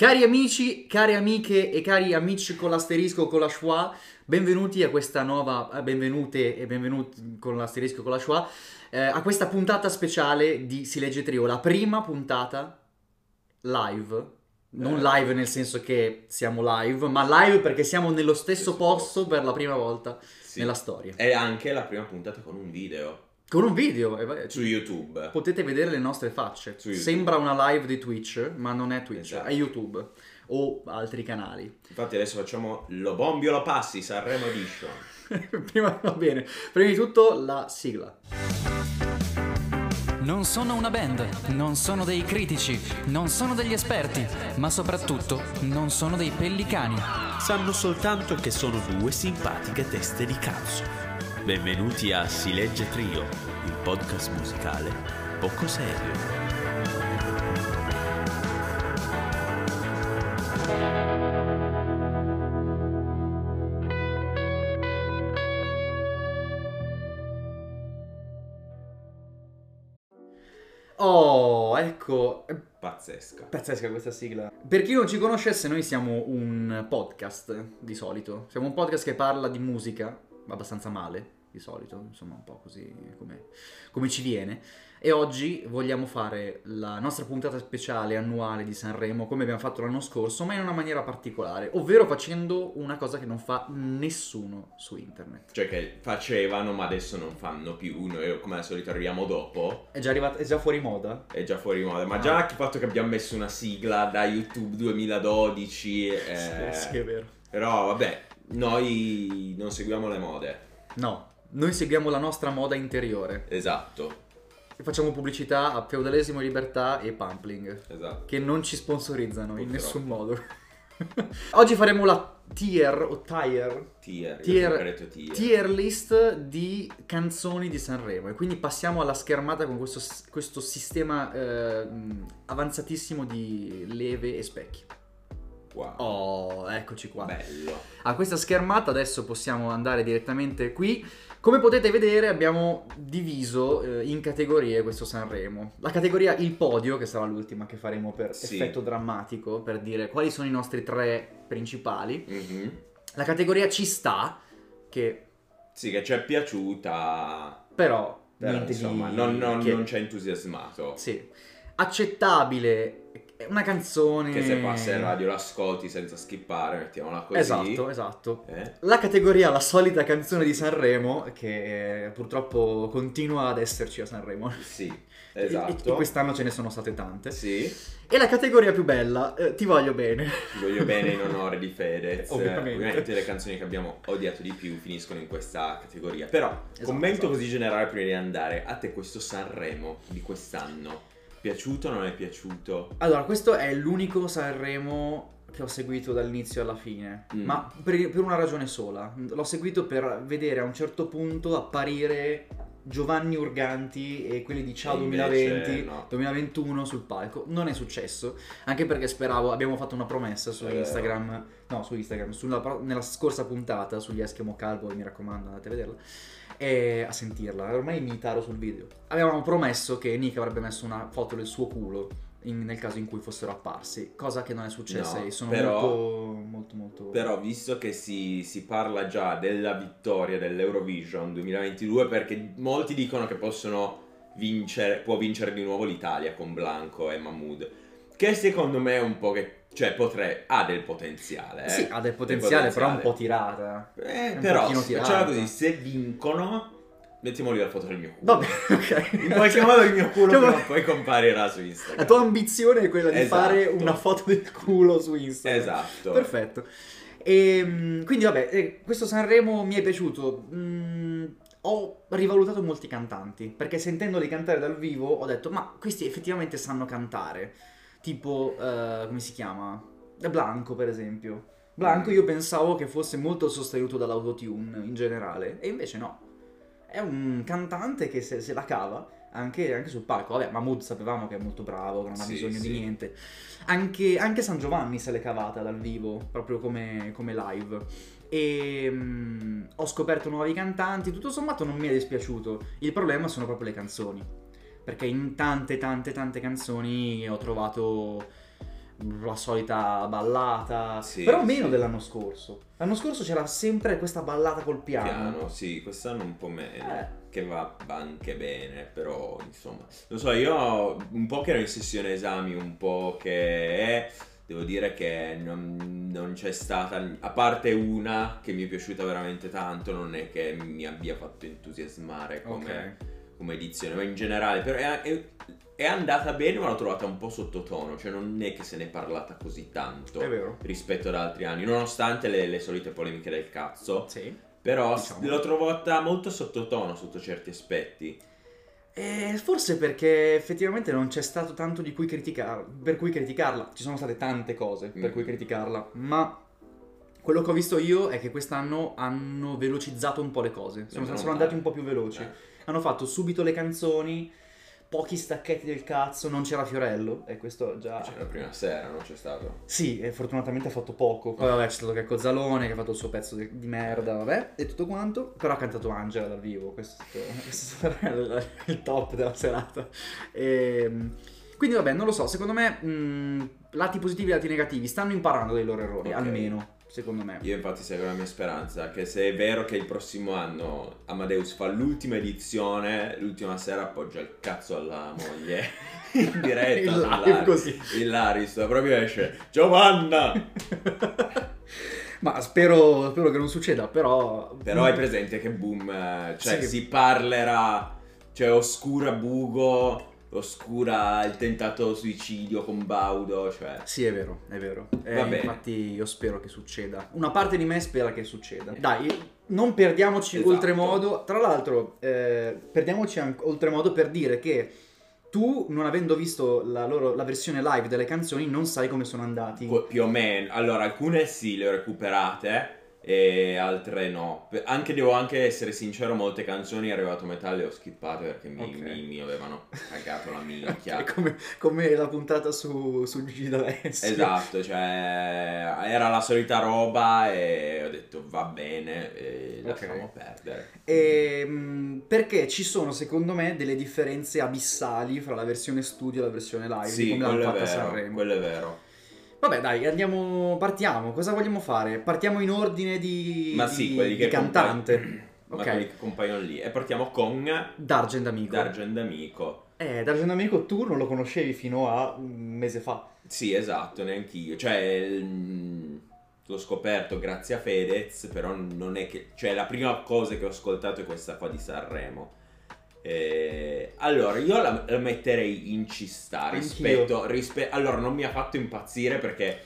Cari amici, cari amiche e cari amici con l'asterisco con la schwa, benvenuti a questa nuova, eh, benvenute e benvenuti con l'asterisco con la schwa, eh, a questa puntata speciale di Si legge Trio, la prima puntata live, non Eh. live nel senso che siamo live, ma live perché siamo nello stesso posto. per la prima volta Sì. nella storia. E anche la prima puntata con un video Con un video, e vai- su YouTube. potete vedere le nostre facce. Sembra una live di Twitch, ma non è Twitch, Esatto. è YouTube o altri canali. Infatti adesso facciamo lo bombio lo passi Sanremo Edition. Prima va bene. Prima di tutto la sigla. Non sono una band, non sono dei critici, non sono degli esperti, ma soprattutto non sono dei pellicani. Sanno soltanto che sono due simpatiche teste di cazzo. Benvenuti a Si legge Trio, il podcast musicale poco serio. Oh, ecco, Pazzesca. pazzesca questa sigla. Per chi non ci conoscesse, noi siamo un podcast di solito. Siamo un podcast che parla di musica, abbastanza male di solito, insomma un po' così come, come ci viene. E oggi vogliamo fare la nostra puntata speciale annuale di Sanremo, come abbiamo fatto l'anno scorso, ma in una maniera particolare, ovvero facendo una cosa che non fa nessuno su internet. Cioè che facevano ma adesso non fanno più. Noi come al solito arriviamo dopo. È già, arrivata, è già fuori moda? È già fuori moda. Ma già il fatto che abbiamo messo una sigla da YouTube 2012. eh, Sì, sì, è vero. Però vabbè, noi non seguiamo le mode. No, noi seguiamo la nostra moda interiore. Esatto. E facciamo pubblicità a Feudalesimo Libertà e Pumpling, Esatto. che non ci sponsorizzano in Purtroppo. nessun modo. Oggi faremo la tier o tier, Tier. Tier- tier. tier list di canzoni di Sanremo. E quindi passiamo alla schermata con questo, questo sistema eh, avanzatissimo di leve e specchi. Wow. Oh, eccoci qua. Bello. A questa schermata adesso possiamo andare direttamente qui. Come potete vedere abbiamo diviso eh, in categorie questo Sanremo. La categoria Il Podio, che sarà l'ultima che faremo per Sì. effetto drammatico, per dire quali sono i nostri tre principali. Mhm. La categoria Ci sta, che Sì, che ci è piaciuta. però, Però, niente insomma, di... non, non- che- non ci ha entusiasmato. Sì. Accettabile, una canzone... Che se passa in radio l'ascolti senza skippare, mettiamola così. Esatto, esatto. Eh? La categoria La solita canzone di Sanremo, che eh, purtroppo continua ad esserci a Sanremo. Sì, E- esatto. E, quest'anno ce ne sono state tante. Sì, E la categoria più bella, eh, Ti voglio bene. ti voglio bene in onore di Fedez. Ovviamente. Ovviamente le canzoni che abbiamo odiato di più finiscono in questa categoria. Però, Esatto, commento esatto. così generale prima di andare. A te questo Sanremo di quest'anno, piaciuto o non è piaciuto? Allora, questo è l'unico Sanremo che ho seguito dall'inizio alla fine. Mm. Ma per, per una ragione sola. L'ho seguito per vedere a un certo punto apparire Giovanni Urganti e quelli di Ciao E invece 2020, no. 2021 sul palco. Non è successo, anche perché speravo, abbiamo fatto una promessa su Eh. Instagram, no su Instagram, sulla nella scorsa puntata sugli Eskimo Calvo, mi raccomando andate a vederla, e a sentirla. Ormai mi taro sul video. Avevamo promesso che Nick avrebbe messo una foto del suo culo in- nel caso in cui fossero apparsi, cosa che non è successa No, e sono però- molto, molto, molto... Però visto che si, si parla già della vittoria dell'Eurovision 2022 perché molti dicono che possono vincere, può vincere di nuovo l'Italia con Blanco e Mahmood, che secondo me è un po' che, cioè potrebbe, ha del potenziale. eh. Sì, ha del potenziale, però un po' tirata. Eh, un però, facciamo così, se vincono, mettiamo lì la foto del mio culo. Vabbè, ok. In qualche modo il mio culo Cioè, prima o poi comparirà su Instagram. La tua ambizione è quella di Esatto. fare una foto del culo su Instagram. Esatto. Perfetto. E, quindi vabbè, eh, questo Sanremo mi è piaciuto. Mm, ho rivalutato molti cantanti, perché sentendoli cantare dal vivo ho detto, ma questi effettivamente sanno cantare. Tipo, eh, come si chiama? Blanco, per esempio. Blanco io pensavo che fosse molto sostenuto dall'autotune in generale, e invece no. È un cantante che se, se la cava anche, anche sul palco. Vabbè, Mahmood sapevamo che è molto bravo, che non ha Sì, bisogno sì. di niente. Anche, anche San Giovanni se l'è cavata dal vivo, proprio come, come live. E mm, ho scoperto nuovi cantanti, tutto sommato non mi è dispiaciuto. Il problema sono proprio le canzoni. Perché in tante, tante, tante canzoni ho trovato la solita ballata, Sì, però meno sì. dell'anno scorso. L'anno scorso c'era sempre questa ballata col piano. Piano, sì, quest'anno un po' meno. Eh. Che va anche bene, però insomma. Lo so, io un po' che ero in sessione esami, un po' che. Devo dire che non, non c'è stata, a parte una che mi è piaciuta veramente tanto, non è che mi abbia fatto entusiasmare come, Ok. Come edizione, ma in generale però è, è- è andata bene, ma l'ho trovata un po' sottotono, cioè non è che se ne è parlata così tanto rispetto ad altri anni, nonostante le, le solite polemiche del cazzo, Sì. però Diciamo. l'ho trovata molto sottotono sotto certi aspetti. Eh, forse perché effettivamente non c'è stato tanto di cui criticar- per cui criticarla. Ci sono state tante cose per Mm. cui criticarla, ma quello che ho visto io è che quest'anno hanno velocizzato un po' le cose. Sono, Sono sono andati un po' più veloci. Eh. Hanno fatto subito le canzoni, pochi stacchetti del cazzo, non c'era Fiorello e questo già... C'era la prima sera, non c'è stato. Sì, e fortunatamente ha fatto poco. Poi vabbè c'è stato Checco Zalone che ha fatto il suo pezzo di, di merda, vabbè, e tutto quanto. Però ha cantato Angela dal vivo, questo è questo stato il, il top della serata. Ehm, quindi vabbè, non lo so, secondo me mh, lati positivi e lati negativi stanno imparando dai loro errori, Ok. almeno, secondo me. Io infatti seguo la mia speranza che se è vero che il prossimo anno Amadeus fa l'ultima edizione, l'ultima sera appoggia il cazzo alla moglie in diretta. Il live così. Il Laris, proprio esce Giovanna! Ma spero, spero che non succeda, però... Però hai presente che boom, eh, cioè Sì. si parlerà, cioè oscura Bugo, oscura il tentato suicidio con Baudo, cioè... Sì, è vero, è vero. Eh, infatti io spero che succeda. Una parte di me spera che succeda. Dai, non perdiamoci Esatto. oltremodo. Tra l'altro, eh, perdiamoci anche oltremodo per dire che tu, non avendo visto la, loro, la versione live delle canzoni, non sai come sono andati. Più o meno, allora alcune sì le ho recuperate e altre no. Anche devo anche essere sincero, molte canzoni arrivato a metà le ho skippate perché mi, Ok. mi- mi avevano cagato la minchia. È come, come la puntata su, su Gigi D'Alessio. Esatto, cioè era la solita roba e ho detto va bene e lasciamo perdere. Ehm, perché ci sono secondo me delle differenze abissali fra la versione studio e la versione live Sì, come l'hanno quello è fatta vero, Sanremo. quello è vero. Vabbè, dai, andiamo, partiamo. Cosa vogliamo fare? Partiamo in ordine di, Ma di- sì, quelli di che cantante. compaiono- Ma Ok. quelli che compaiono lì. E partiamo con D'Argent Amico. Dargen D'Amico. Eh, D'Argent Amico tu non lo conoscevi fino a un mese fa. Sì, esatto, neanch'io. Cioè, mm, l'ho scoperto grazie a Fedez, però non è che... Cioè, la prima cosa che ho ascoltato è questa qua di Sanremo. Eh, allora, io la, la metterei in ci sta rispetto, rispe- Allora, non mi ha fatto impazzire perché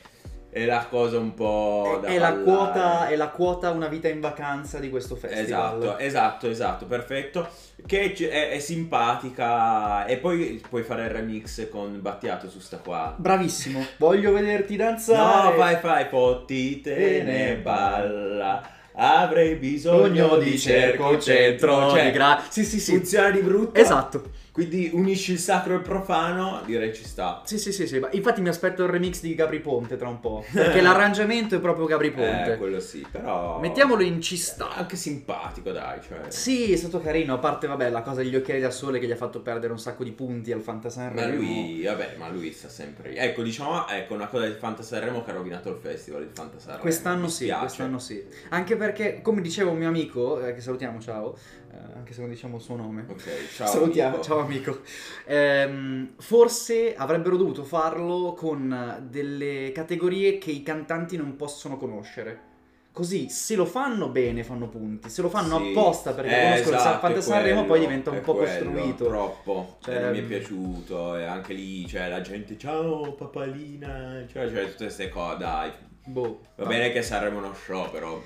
è la cosa un po' da è, la quota, è la quota una vita in vacanza di questo festival. Esatto, esatto, esatto, perfetto. Che è, è simpatica. E poi puoi fare il remix con Battiato su sta qua. Bravissimo. Voglio vederti danzare. No, vai, fai, fotti te ne balla. Avrei bisogno Sogno di cerco centro. Cioè, Cioè, gra- sì, sì, sì. funziona di brutto. Esatto. Quindi unisci il sacro e il profano, direi ci sta. Sì, sì, sì, sì. Infatti mi aspetto il remix di Gabri Ponte tra un po'. Perché l'arrangiamento è proprio Gabri Ponte. Eh, quello sì, però... Mettiamolo in ci sta. Anche simpatico, dai, cioè... Sì, è stato carino, a parte vabbè la cosa degli occhiali da sole che gli ha fatto perdere un sacco di punti al Fantasanremo. Ma lui, vabbè, ma lui sta sempre. Ecco, diciamo, ecco, una cosa del Fantasarremo che ha rovinato il festival, il Fantasarremo. Quest'anno sì, quest'anno sì. Anche perché, come diceva un mio amico, eh, che salutiamo, ciao, eh, anche se non diciamo il suo nome. Ok, ciao salutiamo, amico. ciao amico. Ehm, forse avrebbero dovuto farlo con delle categorie che i cantanti non possono conoscere. Così, se lo fanno bene, fanno punti. Se lo fanno Sì. apposta perché Eh, conoscono esatto, il Fanta Sanremo, poi diventa un po' quello, costruito. Troppo. Cioè, non mi è mm. piaciuto. E anche lì, cioè, la gente, ciao papalina. Cioè, cioè tutte queste cose, dai. Boh. Va bene che Sanremo è uno show, però.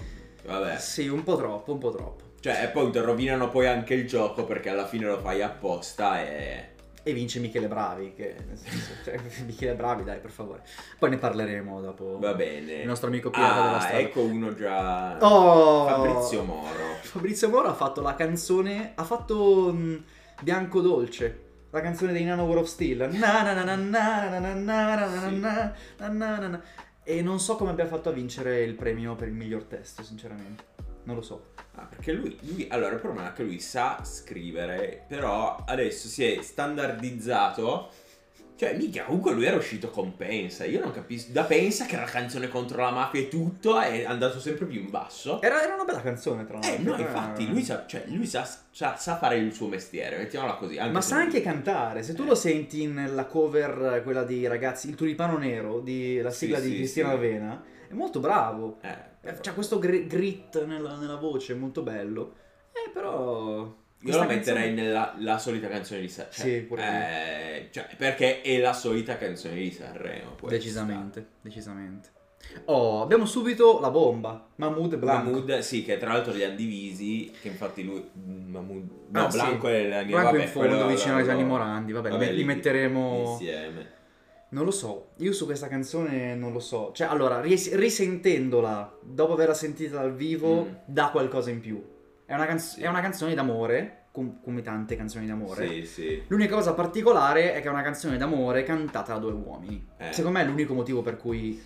Vabbè. Sì, un po' troppo, un po' troppo. Cioè, e poi rovinano poi anche il gioco perché alla fine lo fai apposta e... E vince Michele Bravi, che nel senso, cioè, Michele Bravi, dai, per favore. Poi ne parleremo dopo. Va bene. Il nostro amico pirata ah, della storia. ecco uno già. Oh! Fabrizio Moro. Fabrizio Moro ha fatto la canzone, ha fatto mh, Bianco Dolce la canzone dei Nano War of Steel. E non so come abbia fatto a vincere il premio per il miglior testo, sinceramente. Non lo so. Ah, perché lui, lui- allora il problema è che lui sa scrivere, però adesso si è standardizzato Cioè, mica, comunque lui era uscito con Pensa. Io non capisco. Da Pensa, che era la canzone contro la mafia e tutto, è andato sempre più in basso. Era, era una bella canzone, tra l'altro. Eh, no, infatti, lui, sa, cioè, lui sa, sa- sa fare il suo mestiere, mettiamola così. Ma sa lui- anche cantare. Se tu Eh. lo senti nella cover, quella dei ragazzi, il tulipano nero, di, la Sì, sigla di sì, Cristina sì. D'Avena, è molto bravo. Eh, Eh, C'ha questo gri- grit nella, nella voce, molto bello. Eh, però... Io la metterei canzone- nella la solita canzone di Sanremo. Sì, pure eh, cioè, perché è la solita canzone di Sanremo. questa. Decisamente, decisamente. Oh, abbiamo subito la bomba. Mahmood Blanco. Mahmood, sì, che tra l'altro li hanno divisi, che infatti lui... mm, Mahmood... No, Ah, sì. Blanco è la Blanco vabbè, in fondo, quello- vicino a lo- Gianni Morandi. Vabbè, li- li li- metteremo- Insieme. Non lo so, io su questa canzone non lo so. Cioè, allora, ris- risentendola, dopo averla sentita dal vivo, Mm. dà qualcosa in più. È una, canz- Sì. è una canzone d'amore, com- come tante canzoni d'amore. Sì, sì. L'unica cosa particolare è che è una canzone d'amore cantata da due uomini. Eh. Secondo me è l'unico motivo per cui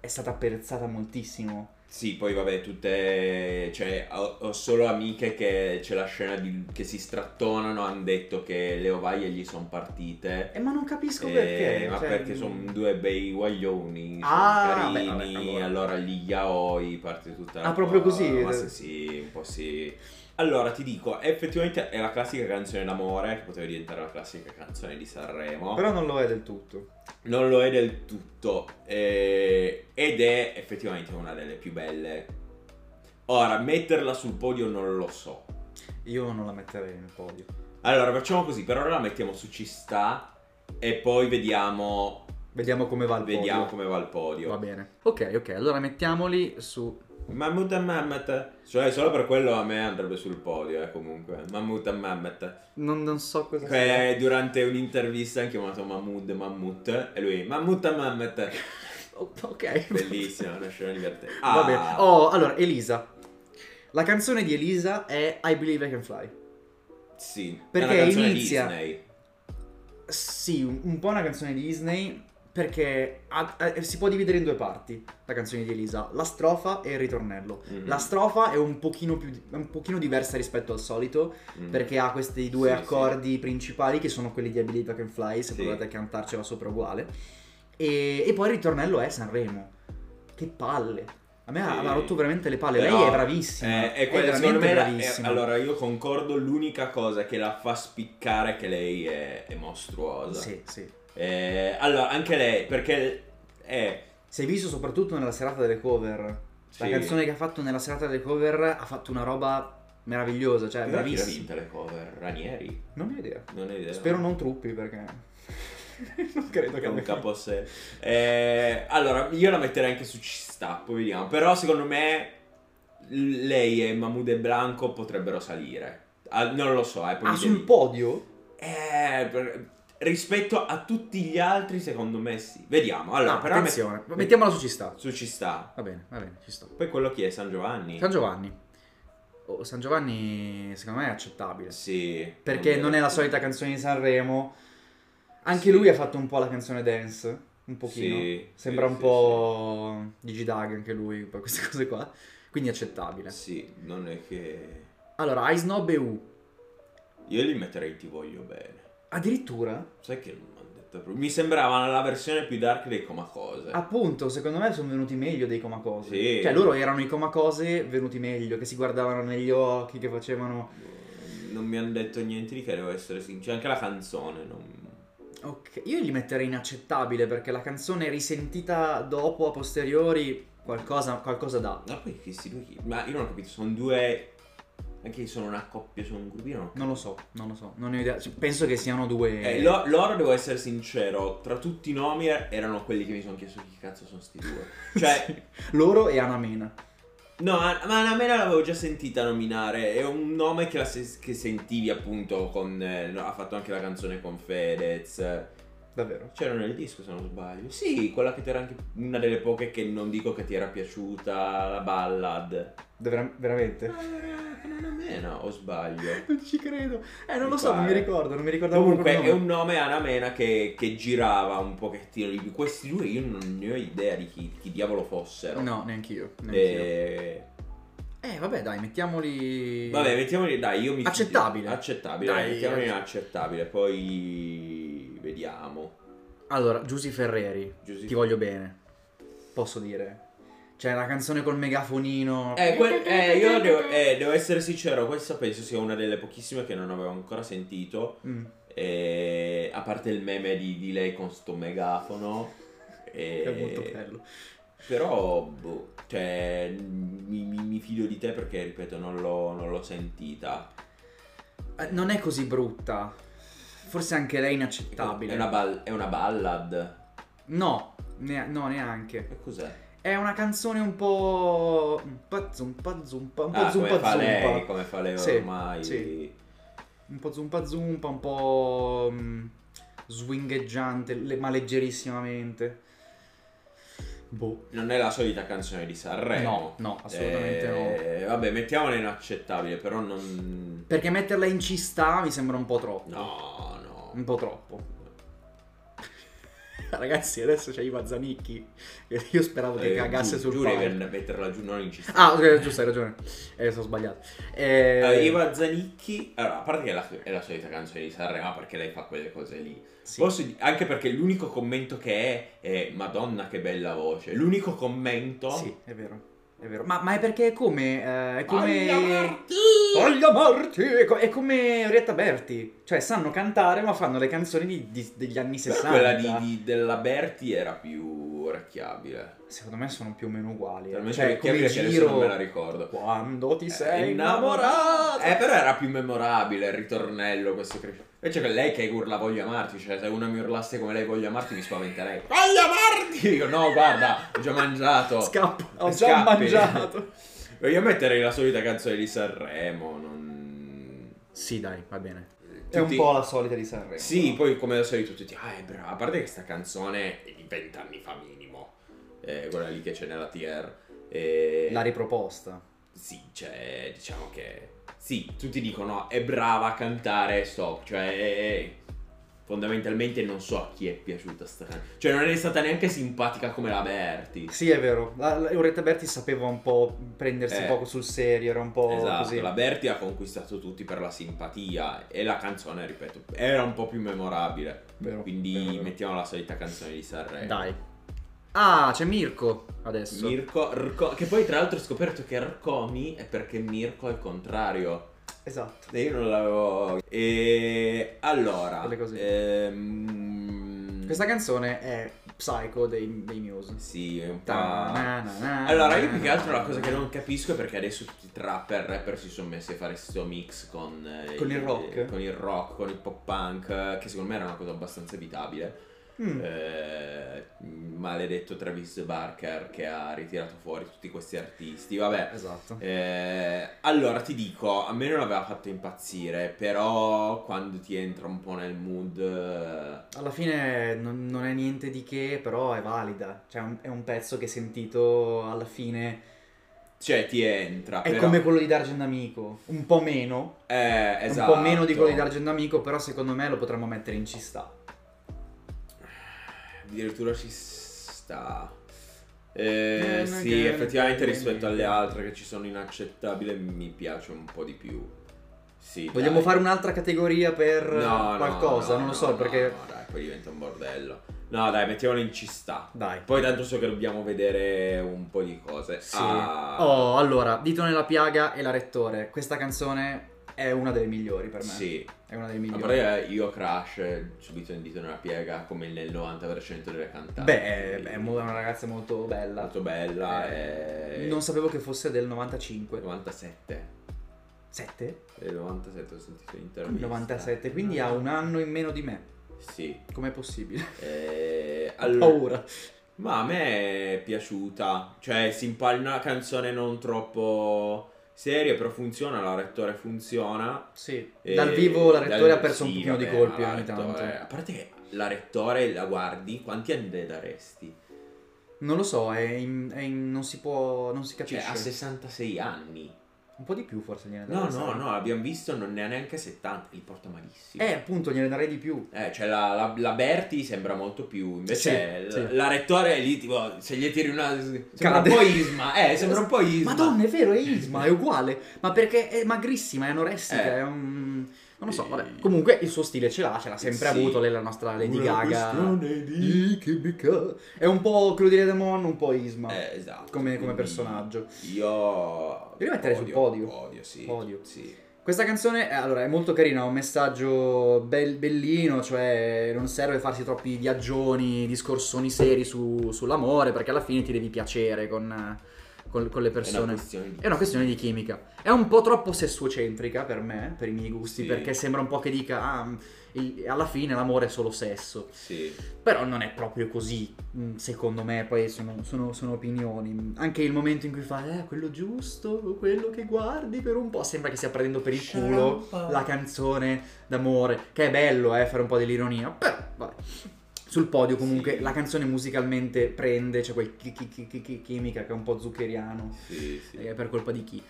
è stata apprezzata moltissimo. Sì, poi vabbè, tutte... Cioè, ho, ho solo amiche che c'è la scena di- che si strattonano, hanno detto che le ovaie gli sono partite. Eh, ma non capisco Eh, perché. ma cioè, perché sono due bei guaglioni, Ah, sono beh, carini, vabbè, allora. allora gli yaoi parte tutta la Ah, proprio così? Ma sì, un po' sì. Allora, ti dico, effettivamente è la classica canzone d'amore, che poteva diventare la classica canzone di Sanremo. Però non lo è del tutto. Non lo è del tutto, eh, ed è effettivamente una delle più belle. Ora, metterla sul podio non lo so. Io non la metterei nel podio. Allora, facciamo così, per ora la mettiamo su Ci sta e poi vediamo, Vediamo come va il vediamo podio. come va il podio. Va bene. Ok, ok, allora mettiamoli su... Mahmoud e Mehmet. Cioè, solo per quello a me andrebbe sul podio, eh, comunque. E Mehmet. Non, non so cosa sia. Che durante un'intervista hanno chiamato Mahmoud Mammut e lui Mahmoud e. Oh, ok. Bellissima, una scena divertente. Va Ah, bene. Oh, allora, Elisa. La canzone di Elisa è I Believe I Can Fly. Sì, Perché è una canzone inizia- Disney. Sì, un, un po' una canzone di Disney perché ha- ha- si può dividere in due parti la canzone di Elisa, la strofa e il ritornello. Mhm. La strofa è un pochino, più, un pochino diversa rispetto al solito Mm. perché ha questi due Sì, accordi principali che sono quelli di I Can Fly, se Sì. provate a cantarcela sopra uguale. E, e poi il ritornello è Sanremo. Che palle. A me ha- Sì. ha rotto veramente le palle. Però, Lei è bravissima. eh, è quella- è veramente me bravissima. è- allora, io concordo. L'unica cosa che la fa spiccare è che lei è, è mostruosa. Sì, sì. Eh, allora, anche lei, perché è. Si è visto soprattutto nella serata delle cover. La Sì. canzone che ha fatto nella serata delle cover ha fatto una roba meravigliosa, cioè Però chi bravissima. vinta le cover? Ranieri? Non ho idea. Non ho idea. Spero non truppi perché non credo che un abbia capo a sé. Eh, allora, io la metterei anche su Ci sta, poi vediamo. Però secondo me lei e Mahmoud e Blanco potrebbero salire. Ah, non lo so, eh. Ah, sul devi- podio? Eh, per- rispetto a tutti gli altri, secondo me sì. Vediamo. Allora, No, però attenzione, met- mettiamola su ci sta. su ci sta. Va bene, va bene, ci sto. Poi quello chi è? San Giovanni? San Giovanni. Oh, San Giovanni secondo me è accettabile. Sì. Perché non è la solita canzone di Sanremo. Anche Sì. lui ha fatto un po' la canzone dance. Un pochino. Sì, Sembra sì, un sì, po' Gigi Dag anche lui per queste cose qua. Quindi accettabile. Sì, non è che... Allora, Ice Snob e U. Io li metterei Ti voglio bene. Addirittura? Sai che non detto proprio. Mi sembrava la versione più dark dei Comacose. Appunto, secondo me sono venuti meglio dei Comacose. Sì. Cioè, loro erano i Comacose venuti meglio, che si guardavano negli occhi, che facevano... Non mi hanno detto niente di che, devo essere sincero. Anche la canzone non... Ok, io li metterei inaccettabile perché la canzone risentita dopo, a posteriori, qualcosa, qualcosa dà. Ma poi questi due? Ma io non ho capito, sono due... Anche sono una coppia, sono un gruppino. Non lo so, non lo so, non ne ho idea. Cioè, Penso che siano due... Eh, lo- loro, devo essere sincero, tra tutti i nomi er- erano quelli che mi sono chiesto chi cazzo sono sti due. Cioè, Sì. Loro e Anna Mena. no, ma ma Mena l'avevo già sentita nominare. È un nome che, se- che sentivi appunto con... eh, no, ha fatto anche la canzone con Fedez. Davvero? C'era nel disco se non sbaglio. Sì, quella che ti era anche una delle poche che non dico che ti era piaciuta, la ballad. Vera- veramente? No, era Anna Mena, o sbaglio? Non ci credo. Eh, non Mi lo so, non mi pare. ricordo, non mi ricordavo Comunque è un nome Anna Mena che, che girava un pochettino di. Questi due io non ne ho idea di chi, chi diavolo fossero. No, neanch'io. neanch'io. E... Eh, vabbè, dai, mettiamoli... Vabbè, mettiamoli, dai, io mi Accettabile. Accettabile, dai, Dai, mettiamoli acc- accettabile, poi vediamo. Allora, Giusy Ferreri, Giusy- ti voglio bene. Posso dire. C'è la canzone col megafonino. Eh, quel- eh, io devo, eh, devo essere sincero, questa penso sia una delle pochissime che non avevo ancora sentito. Mm. E, a parte il meme di, di lei con sto megafono. E, È molto bello. Però, boh, cioè, mi, mi- mi fido di te perché, ripeto, non l'ho, non l'ho sentita. Eh, Non è così brutta. Forse anche lei è inaccettabile. È una, ball- è una ballad. No, ne- no, neanche. Che cos'è? È una canzone un po'. Un po' zumpa zumpa. Un po' Ah, zumpa come fa zumpa. lei, come fa lei Sì, ormai. sì. Un po' zumpa zumpa, un po'. mm, swingheggiante, le- ma leggerissimamente. Boh. Non è la solita canzone di No, Sanremo. no, assolutamente Eh, Vabbè, mettiamola inaccettabile, però non... Perché metterla in ci sta mi sembra un po' troppo. No, no. Un po' troppo. Ragazzi, adesso c'è Iva Zanicchi. Io speravo che Eh, cagasse giù, sul palco. devi metterla giù, non in ci sta. Ah, ok, giusto, hai ragione. Eh, sono sbagliato. Eh, Eh, Eva Zanicchi, allora, a parte che è la, è la solita canzone di Sanremo, perché lei fa quelle cose lì. sì. Posso anche perché l'unico commento che è è Madonna che bella voce. L'unico commento... Sì, è vero. È vero. Ma, ma è perché è come. eh, è come. Voglia Marti! Voglia Marti! È, co- è come Orietta Berti. Cioè, sanno cantare, ma fanno le canzoni di- di- degli anni Però 60. quella di, di- della Berti era più orecchiabile. Secondo me sono più o meno uguali. eh. Per me Cioè, come adesso non me la giro. ricordo. Quando ti sei innamorato innamorato. Eh, però era più memorabile il ritornello questo cresce. Invece che lei che urla voglio amarti, cioè se una mi urlasse come lei voglio amarti mi spaventerei. Voglio amarti! Dico no, guarda, ho già mangiato. Scappo. Ho già Scappi. mangiato. Io metterei la solita canzone di Sanremo, non... Sì, dai, va bene. Tutti- È un po' la solita di Sanremo. Sì, poi come al solito tutti, ah è brava, a parte che sta canzone è di vent'anni fa minimo, eh, quella lì che c'è nella tier. E... La riproposta. Sì, cioè, diciamo che... Sì, tutti dicono è brava a cantare, stop, cioè... è- Fondamentalmente non so a chi è piaciuta sta canzone. Cioè non è stata neanche simpatica come la Berti. Sì, è vero. La, Berti sapeva un po' prendersi Eh. poco sul serio, era un po' Esatto, così. la Berti ha conquistato tutti per la simpatia e la canzone, ripeto, era un po' più memorabile. Vero, Quindi vero, vero. mettiamo la solita canzone di Sanremo. Dai. Ah, c'è Mirko adesso. Mirko, Rco- che poi tra l'altro ho scoperto che Rcomi è perché Mirko è il contrario. Esatto. E io non l'avevo... E allora... Ehm, Questa canzone è Psycho dei, dei Muse. Sì, è un po'... Ta-na-na-na. Allora, io più che altro la cosa che non capisco è perché adesso tutti i trapper rapper si sono messi a fare sto mix con, eh, Con il rock. con il rock, con il pop punk, eh, che secondo me era una cosa abbastanza evitabile. Mm. Eh, maledetto Travis Barker che ha ritirato fuori tutti questi artisti. Vabbè, Esatto. eh, allora ti dico, a me non aveva fatto impazzire, però quando ti entra un po' nel mood... eh, Alla fine non, non è niente di che, però è valida. Cioè, è un- è un pezzo che sentito alla fine Cioè, ti entra. è però- come quello di D'Argent Amico. Un po' meno. Eh, esatto. Un po' meno di quello di D'Argent Amico, però secondo me lo potremmo mettere in ci sta. Addirittura ci sta. Eh, Eh, sì, effettivamente rispetto alle altre che ci sono inaccettabili mi piace un po' di più. Sì, Vogliamo dai. fare un'altra categoria per No, qualcosa? no, non lo so, no, perché... No, dai, poi diventa un bordello. No, dai, mettiamolo in ci sta. Dai. Poi tanto so che dobbiamo vedere un po' di cose. Sì. Ah, Oh, allora, Dito nella piaga e la Rettore. Questa canzone è una delle migliori per me. Sì. È una delle migliori. che io Crash subito in dito nella piega come nel 90% delle cantanti. Beh, è, è una ragazza molto bella. molto bella. Eh, e... Non sapevo che fosse del 95. 97. 7? Nel 97 ho sentito l'intervista. 97, quindi ha un anno in meno di me. Sì. Com'è possibile? Eh, allora, paura. ma a me è piaciuta. Cioè, si impalla una canzone non troppo seria, però funziona, la rettore funziona. Sì. E- Dal vivo la Rettore dal- ha perso un sì, pochino di vabbè, colpi ma la ogni tanto. Rettore- A parte che la rettore la guardi, quanti anni le daresti? Non lo so, è in- è in- non si può. non si Cioè, capisce. ha 66 anni. Un po' di più forse gliene No, darei. no, no, abbiamo visto, non ne ha neanche 70, li porta malissimo. Eh, appunto, gliene darei di più. Eh, cioè la, la, la Berti sembra molto più. Invece Sì, la, sì. la rettore è lì, tipo, se gli tiri una. Sembra Cade. un po' Isma. Eh, sembra un po' Isma. Madonna, è vero, è Isma, è uguale. Ma perché è magrissima, è anoressica, Eh. è un... Non lo so, vabbè. Comunque il suo stile ce l'ha, ce l'ha sempre Sì. avuto lei, la nostra Lady Una Gaga. di- chimica. È un po' Claudia Demon, un po' Isma. Eh, esatto. Come- come personaggio. Io... Io li metterei sul odio, podio. Podio, sì. Podio. Sì. Questa canzone, eh, allora, è molto carina, ha un messaggio bel- bellino, cioè non serve farsi troppi viaggioni, discorsoni seri su- sull'amore, perché alla fine ti devi piacere con, con- con le È una persone. questione di... È una questione di chimica. È un po' troppo sessuocentrica per me, per i miei gusti, Sì. perché sembra un po' che dica, ah, il- alla fine l'amore è solo sesso. Sì. Però non è proprio così, mm, secondo me, poi sono, sono- sono opinioni. Anche il momento in cui fa, eh, quello giusto, quello che guardi per un po', sembra che stia prendendo per il culo Sciarpa. la canzone d'amore, che è bello, eh, fare un po' dell'ironia, però, vabbè. Sul podio comunque Sì. la canzone musicalmente prende, c'è quel chi- chi- chi- chi- chi- chimica che è un po' zuccheriano. Sì, sì. Eh, per colpa di chi?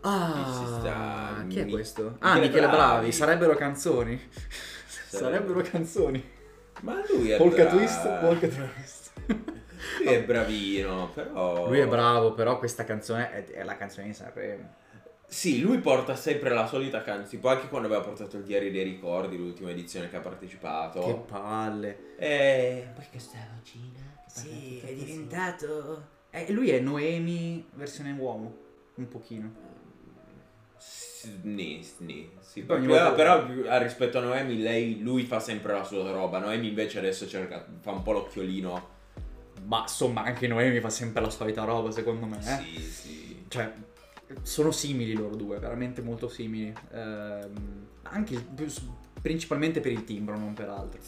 Ah, chi è questo? Ah, Michele Bravi. Bravi. Sarebbero canzoni. Sarebbero Sarebbero. canzoni. Ma lui è Polka bra- twist, polka twist. Lui è bravino, però... Lui è bravo, però questa canzone è, è la canzone di Sanremo. Sì, lui porta sempre la solita canzone, tipo anche quando aveva portato il Diario dei Ricordi, l'ultima edizione che ha partecipato. Che palle. E poi questa vocina. che Sì, è diventato... Eh, lui è Noemi versione uomo. Un pochino. Sì. Poi ogni Però, volta- però, rispetto a Noemi, lei, lui fa sempre la sua roba. Noemi invece adesso cerca, fa un po' l'occhiolino. Ma insomma, anche Noemi fa sempre la solita roba, secondo me. eh. Sì, sì. Cioè, sono simili loro due, veramente molto simili. Ehm, anche principalmente per il timbro, non per altro.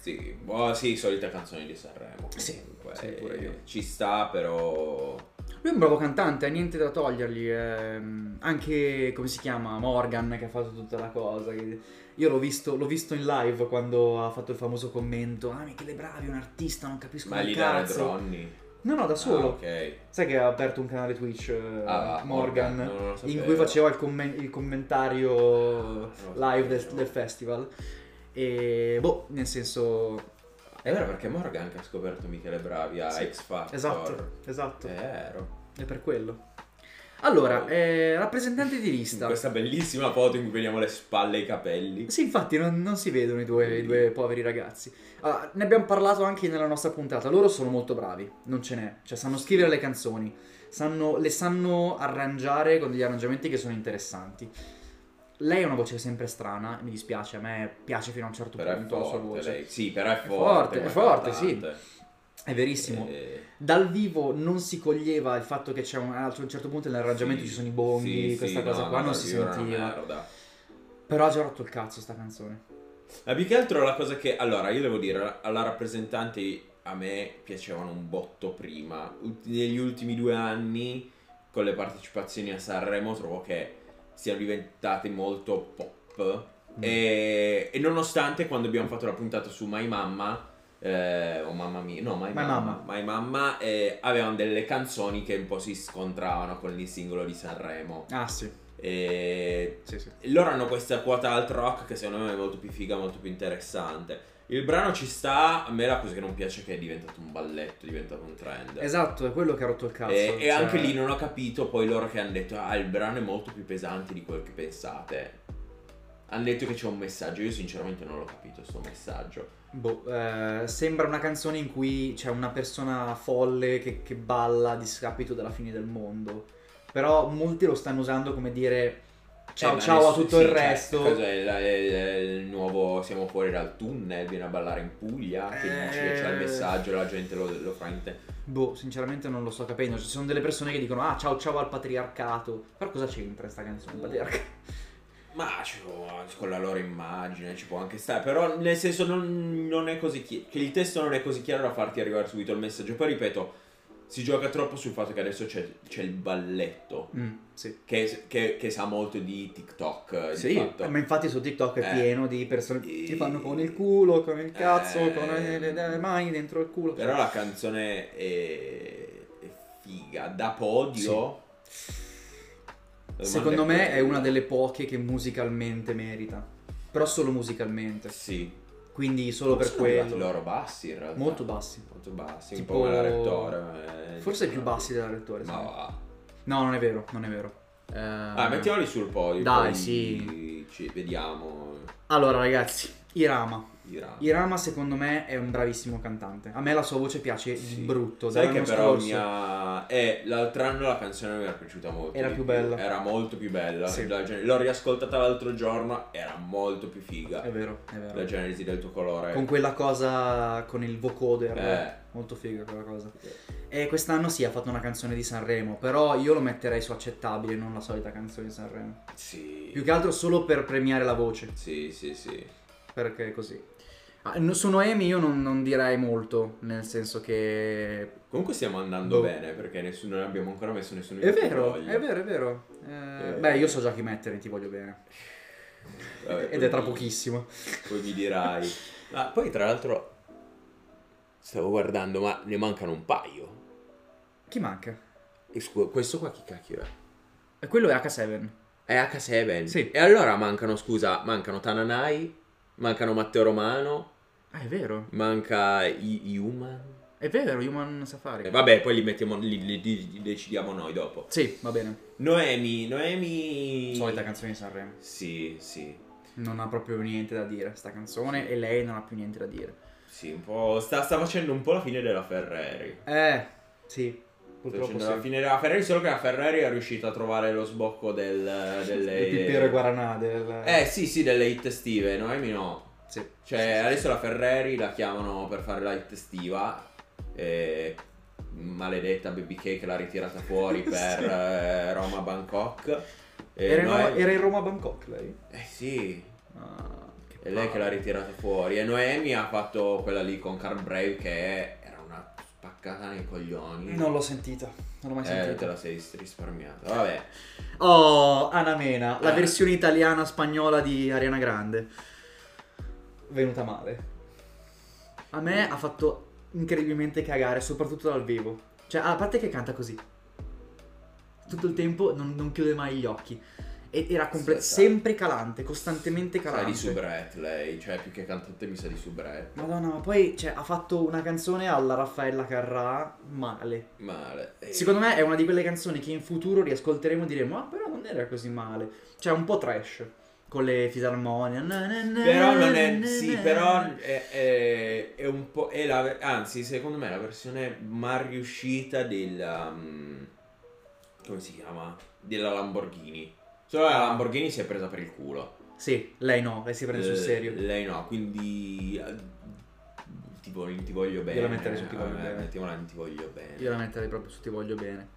Sì, boh, sì, solita canzone di Sanremo. Sì, comunque. sì, pure io. Ci sta, però... Lui è un bravo cantante, ha niente da togliergli. ehm, anche, come si chiama, Morgan che ha fatto tutta la cosa. Io l'ho visto, l'ho visto in live quando ha fatto il famoso commento. Ah, Michele Bravi, un artista, non capisco Ma un lì da Red cazzo. No, no, da solo. Ah, ok. Sai che ha aperto un canale Twitch, eh, Ah, Morgan, Morgan, in cui faceva il, commen- il commentario lo live del, del festival. E boh, nel senso... È vero perché Morgan anche ha scoperto Michele Bravi a Sì, X Factor. Esatto, esatto. È vero. È per quello. Allora, eh, rappresentante di lista. Questa bellissima foto in cui vediamo le spalle e i capelli. Sì, infatti non, non si vedono i due, i due poveri ragazzi. Allora, ne abbiamo parlato anche nella nostra puntata. Loro sono molto bravi, non ce n'è. Cioè, sanno scrivere le canzoni, sanno- le sanno arrangiare con degli arrangiamenti che sono interessanti. Lei ha una voce sempre strana, mi dispiace, a me piace fino a un certo Però è punto la sua forte voce. lei. Sì, però è È forte. forte, è forte, sì. È verissimo. Eh, Dal vivo non si coglieva il fatto che c'è un, a un certo punto nell'arrangiamento sì, ci sono i bonghi, sì, questa sì, cosa no, qua no, non si sentiva. Però ha già rotto il cazzo sta canzone. Ma più che altro la cosa che... Allora, io devo dire, alla rappresentante a me piacevano un botto prima. Negli ultimi due anni, con le partecipazioni a Sanremo, trovo che siano diventate molto pop. Mm. E, e nonostante quando abbiamo fatto la puntata su My Mamma, eh, o Mamma Mia, no, My, My Mamma. My Mamma, eh, avevano delle canzoni che un po' si scontravano con il singolo di Sanremo. Ah sì, E sì, sì. loro hanno questa quota alt rock che secondo me è molto più figa, molto più interessante. Il brano ci sta, a me la cosa che non piace è che è diventato un balletto, è diventato un trend. Esatto, è quello che ha rotto il cazzo. E, e cioè- anche lì non ho capito poi loro che hanno detto ah il brano è molto più pesante di quel che pensate. Hanno detto che c'è un messaggio, io sinceramente non l'ho capito sto messaggio. Boh, eh, sembra una canzone in cui c'è una persona folle che, che balla a discapito della fine del mondo. Però molti lo stanno usando come dire ciao Eh, ciao a tutto sì, il cioè, resto. cos'è il, il- il nuovo siamo fuori dal tunnel, viene a ballare in Puglia, che dici che c'è il Eh. messaggio, la gente lo, lo fraintende. Boh, sinceramente non lo sto capendo. Ci sono delle persone che dicono ah ciao ciao al patriarcato. Però cosa c'entra sta canzone? Il patriarcato? Ma ci può- con la loro immagine ci può anche stare, però nel senso non, non è così chiaro, che il testo non è così chiaro da farti arrivare subito il messaggio. Poi ripeto, si gioca troppo sul fatto che adesso c'è, c'è il balletto, Mm, sì. che, che- che sa molto di TikTok. di Sì, fatto. ma infatti su TikTok è Eh. pieno di persone che E- fanno con il culo, con il cazzo, Eh. con le, le- le mani dentro il culo. Però la canzone è, è figa, da podio. Domanda Secondo me è una delle poche che musicalmente merita. Però solo musicalmente. Sì. Quindi solo per Sono arrivati quello. loro bassi in realtà. Molto bassi. Molto bassi, Tipo- un po' la rettore. eh, Forse più bassi della lettore. Ma va. No, non è vero, non è vero. Eh, Ah, mettiamoli sul podio. Dai, sì. Ci vediamo. Allora, ragazzi, Irama. Irama. Irama secondo me è un bravissimo cantante. A me la sua voce piace Sì. brutto. Sai che però scorso- mi ha... Eh, l'altro anno la canzone mi era piaciuta molto. Era più bella. Era molto più bella. Sì. La L'ho riascoltata l'altro giorno, era molto più figa. È vero, è La vero. genesi del tuo colore. Con quella cosa con il vocoder. Eh. Molto figa quella cosa. E quest'anno sì, ha fatto una canzone di Sanremo. Però io lo metterei su accettabile, non la solita canzone di Sanremo. Sì. Più che altro solo per premiare la voce. Sì, sì, sì. Perché è così. Ah, su Noemi io non, non direi molto, nel senso che... Comunque stiamo andando Boh. bene perché nessuno, non abbiamo ancora messo nessuno È in vero, foglio. è vero, è vero. Eh, Eh. Beh, io so già chi mettere, ti voglio bene. Vabbè, Ed è tra mi- pochissimo. Poi mi dirai. Ah, poi tra l'altro stavo guardando, ma ne mancano un paio. Chi manca? Scu- questo qua chi cacchio è? E quello è H7. È H7. Sì. E allora mancano, scusa, mancano Tananai, mancano Matteo Romano, Ah, è vero. manca I- Human. È vero, Human Safari. E vabbè, poi li mettiamo, li, li- li- li decidiamo noi dopo. Sì, va bene. Noemi, Noemi... Solita canzone di Sanremo. Sì, sì. Non ha proprio niente da dire sta canzone e lei non ha più niente da dire. Sì, un po'... Sta, sta facendo un po' la fine della Ferrari. Eh, sì. Purtroppo facendo sì. la fine della Ferrari, solo che la Ferrari è riuscita a trovare lo sbocco del, delle... E Guaranà del... Eh sì, sì, delle hit estive, Noemi no. Sì. Cioè, adesso la Ferrari la chiamano per fare la hit estiva. E maledetta Baby che l'ha ritirata fuori per Sì. eh, Roma Bangkok. Era, in Noemi- Roma, era in Roma Bangkok lei? Eh sì, Ah, è lei che l'ha ritirata fuori. E Noemi ha fatto quella lì con Carl Brave che una spaccata nei coglioni. Non l'ho sentita. Non l'ho mai Eh, te sentita. la sei risparmiata. Vabbè. Oh, Anna Mena, la Eh. versione italiana spagnola di Ariana Grande. Venuta male. A me ha fatto incredibilmente cagare, soprattutto dal vivo. Cioè, a parte che canta così. Tutto il tempo non, non chiude mai gli occhi. E era comple- Sì, sempre calante, costantemente Sa calante. di soubrette lei, cioè più che cantante mi sa di soubrette. Madonna, ma poi cioè, ha fatto una canzone alla Raffaella Carrà male. Male. Eh, Secondo me è una di quelle canzoni che in futuro riascolteremo e diremo Ah però non era così male Cioè un po' trash Con le fisarmonie Però non è. Sì, però è, è- è un po'. È la, anzi, secondo me è la versione mal riuscita della. mm, come si chiama? Della Lamborghini. Solo la. Lamborghini si è presa per il culo. Sì, lei no, lei si prende sul Eh, serio Lei no, quindi. eh, Tipo, in ti voglio bene. Io la metterei su Ti voglio Eh, bene. Mettiamola in ti voglio bene. Io la metterei proprio su Ti voglio bene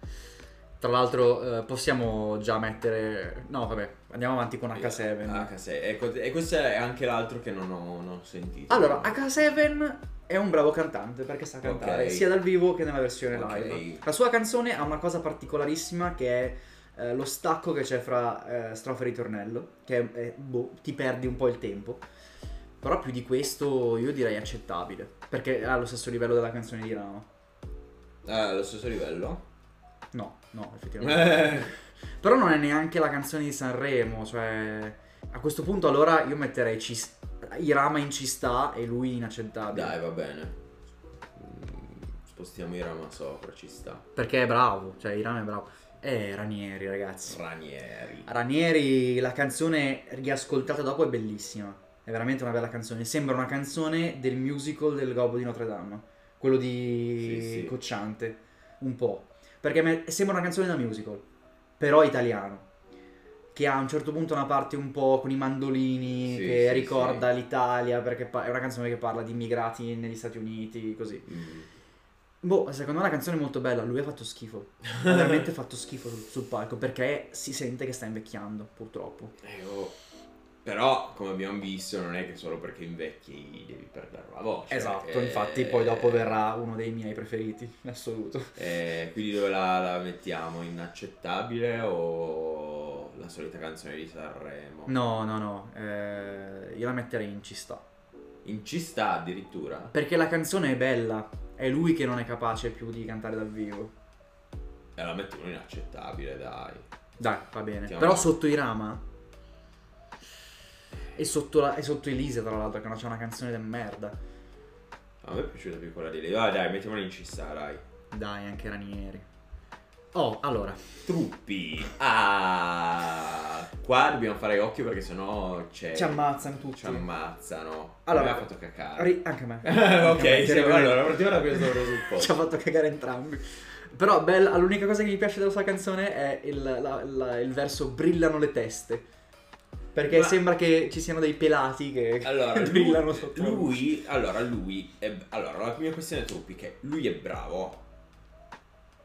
Tra l'altro eh, possiamo già mettere No vabbè, andiamo avanti con H7 H7. Ecco, e questo è anche l'altro che non ho, non ho sentito. Allora, H7 è un bravo cantante perché sa cantare Ok. sia dal vivo che nella versione Ok. live. La sua canzone ha una cosa particolarissima che è eh, lo stacco che c'è fra eh, strofa e ritornello, che è- boh, ti perdi un po' il tempo. Però più di questo io direi accettabile, perché ha lo stesso livello della canzone di Rama. Eh, allo stesso livello? No, no, effettivamente. Però non è neanche la canzone di Sanremo, cioè... A questo punto allora io metterei ci... Irama in ci sta e lui inaccettabile. Dai, va bene. Mm, Spostiamo i rama sopra, ci sta. Perché è bravo, cioè Irama è bravo. Eh, Ranieri, ragazzi. Ranieri. Ranieri, la canzone riascoltata dopo è bellissima. È veramente una bella canzone. Sembra una canzone del musical del Gobbo di Notre Dame. Quello di Sì, sì. Cocciante. Un po'. Perché sembra una canzone da musical. Però italiano. Che ha a un certo punto una parte un po' con i mandolini. Sì, che ricorda l'Italia. Perché è una canzone che parla di immigrati negli Stati Uniti. Così. Mm. Boh, secondo me la canzone è molto bella, lui ha fatto schifo. Ha veramente fatto schifo sul, sul palco perché si sente che sta invecchiando, purtroppo. Eh, oh. Però, come abbiamo visto, non è che solo perché invecchi devi perdere la voce. Esatto, Eh, infatti poi dopo verrà uno dei miei preferiti, in assoluto. eh, quindi dove la, la mettiamo? Inaccettabile o la solita canzone di Sanremo? No, no, no, eh, io la metterei in ci sta. In ci sta addirittura? Perché la canzone è bella, è lui che non è capace più di cantare dal vivo. E la mettiamo inaccettabile, dai. Dai, va bene. Mettiamo- Però sotto Irama e sotto, la- e sotto Elisa, tra l'altro, che c'è una canzone del merda. A me è piaciuta più quella di lei. Vai, dai, mettiamola in ci sta, dai. Dai, anche Ranieri. Oh, allora. Truppi. Ah, qua dobbiamo fare occhio perché sennò c'è... Ci ammazzano tutti. Ci ammazzano. Allora, mi ha fatto cacare. Ri- anche a me. ok, me, sì, allora partiamo da questo Ci presupposto. ha fatto cagare entrambi. Però bella, l'unica cosa che mi piace della sua canzone è il, la- la- il verso brillano le teste. Perché Ma- sembra che ci siano dei pelati che Allora, lui, brillano sotto. lui, allora, lui è, allora, la mia questione è Truppi che lui è bravo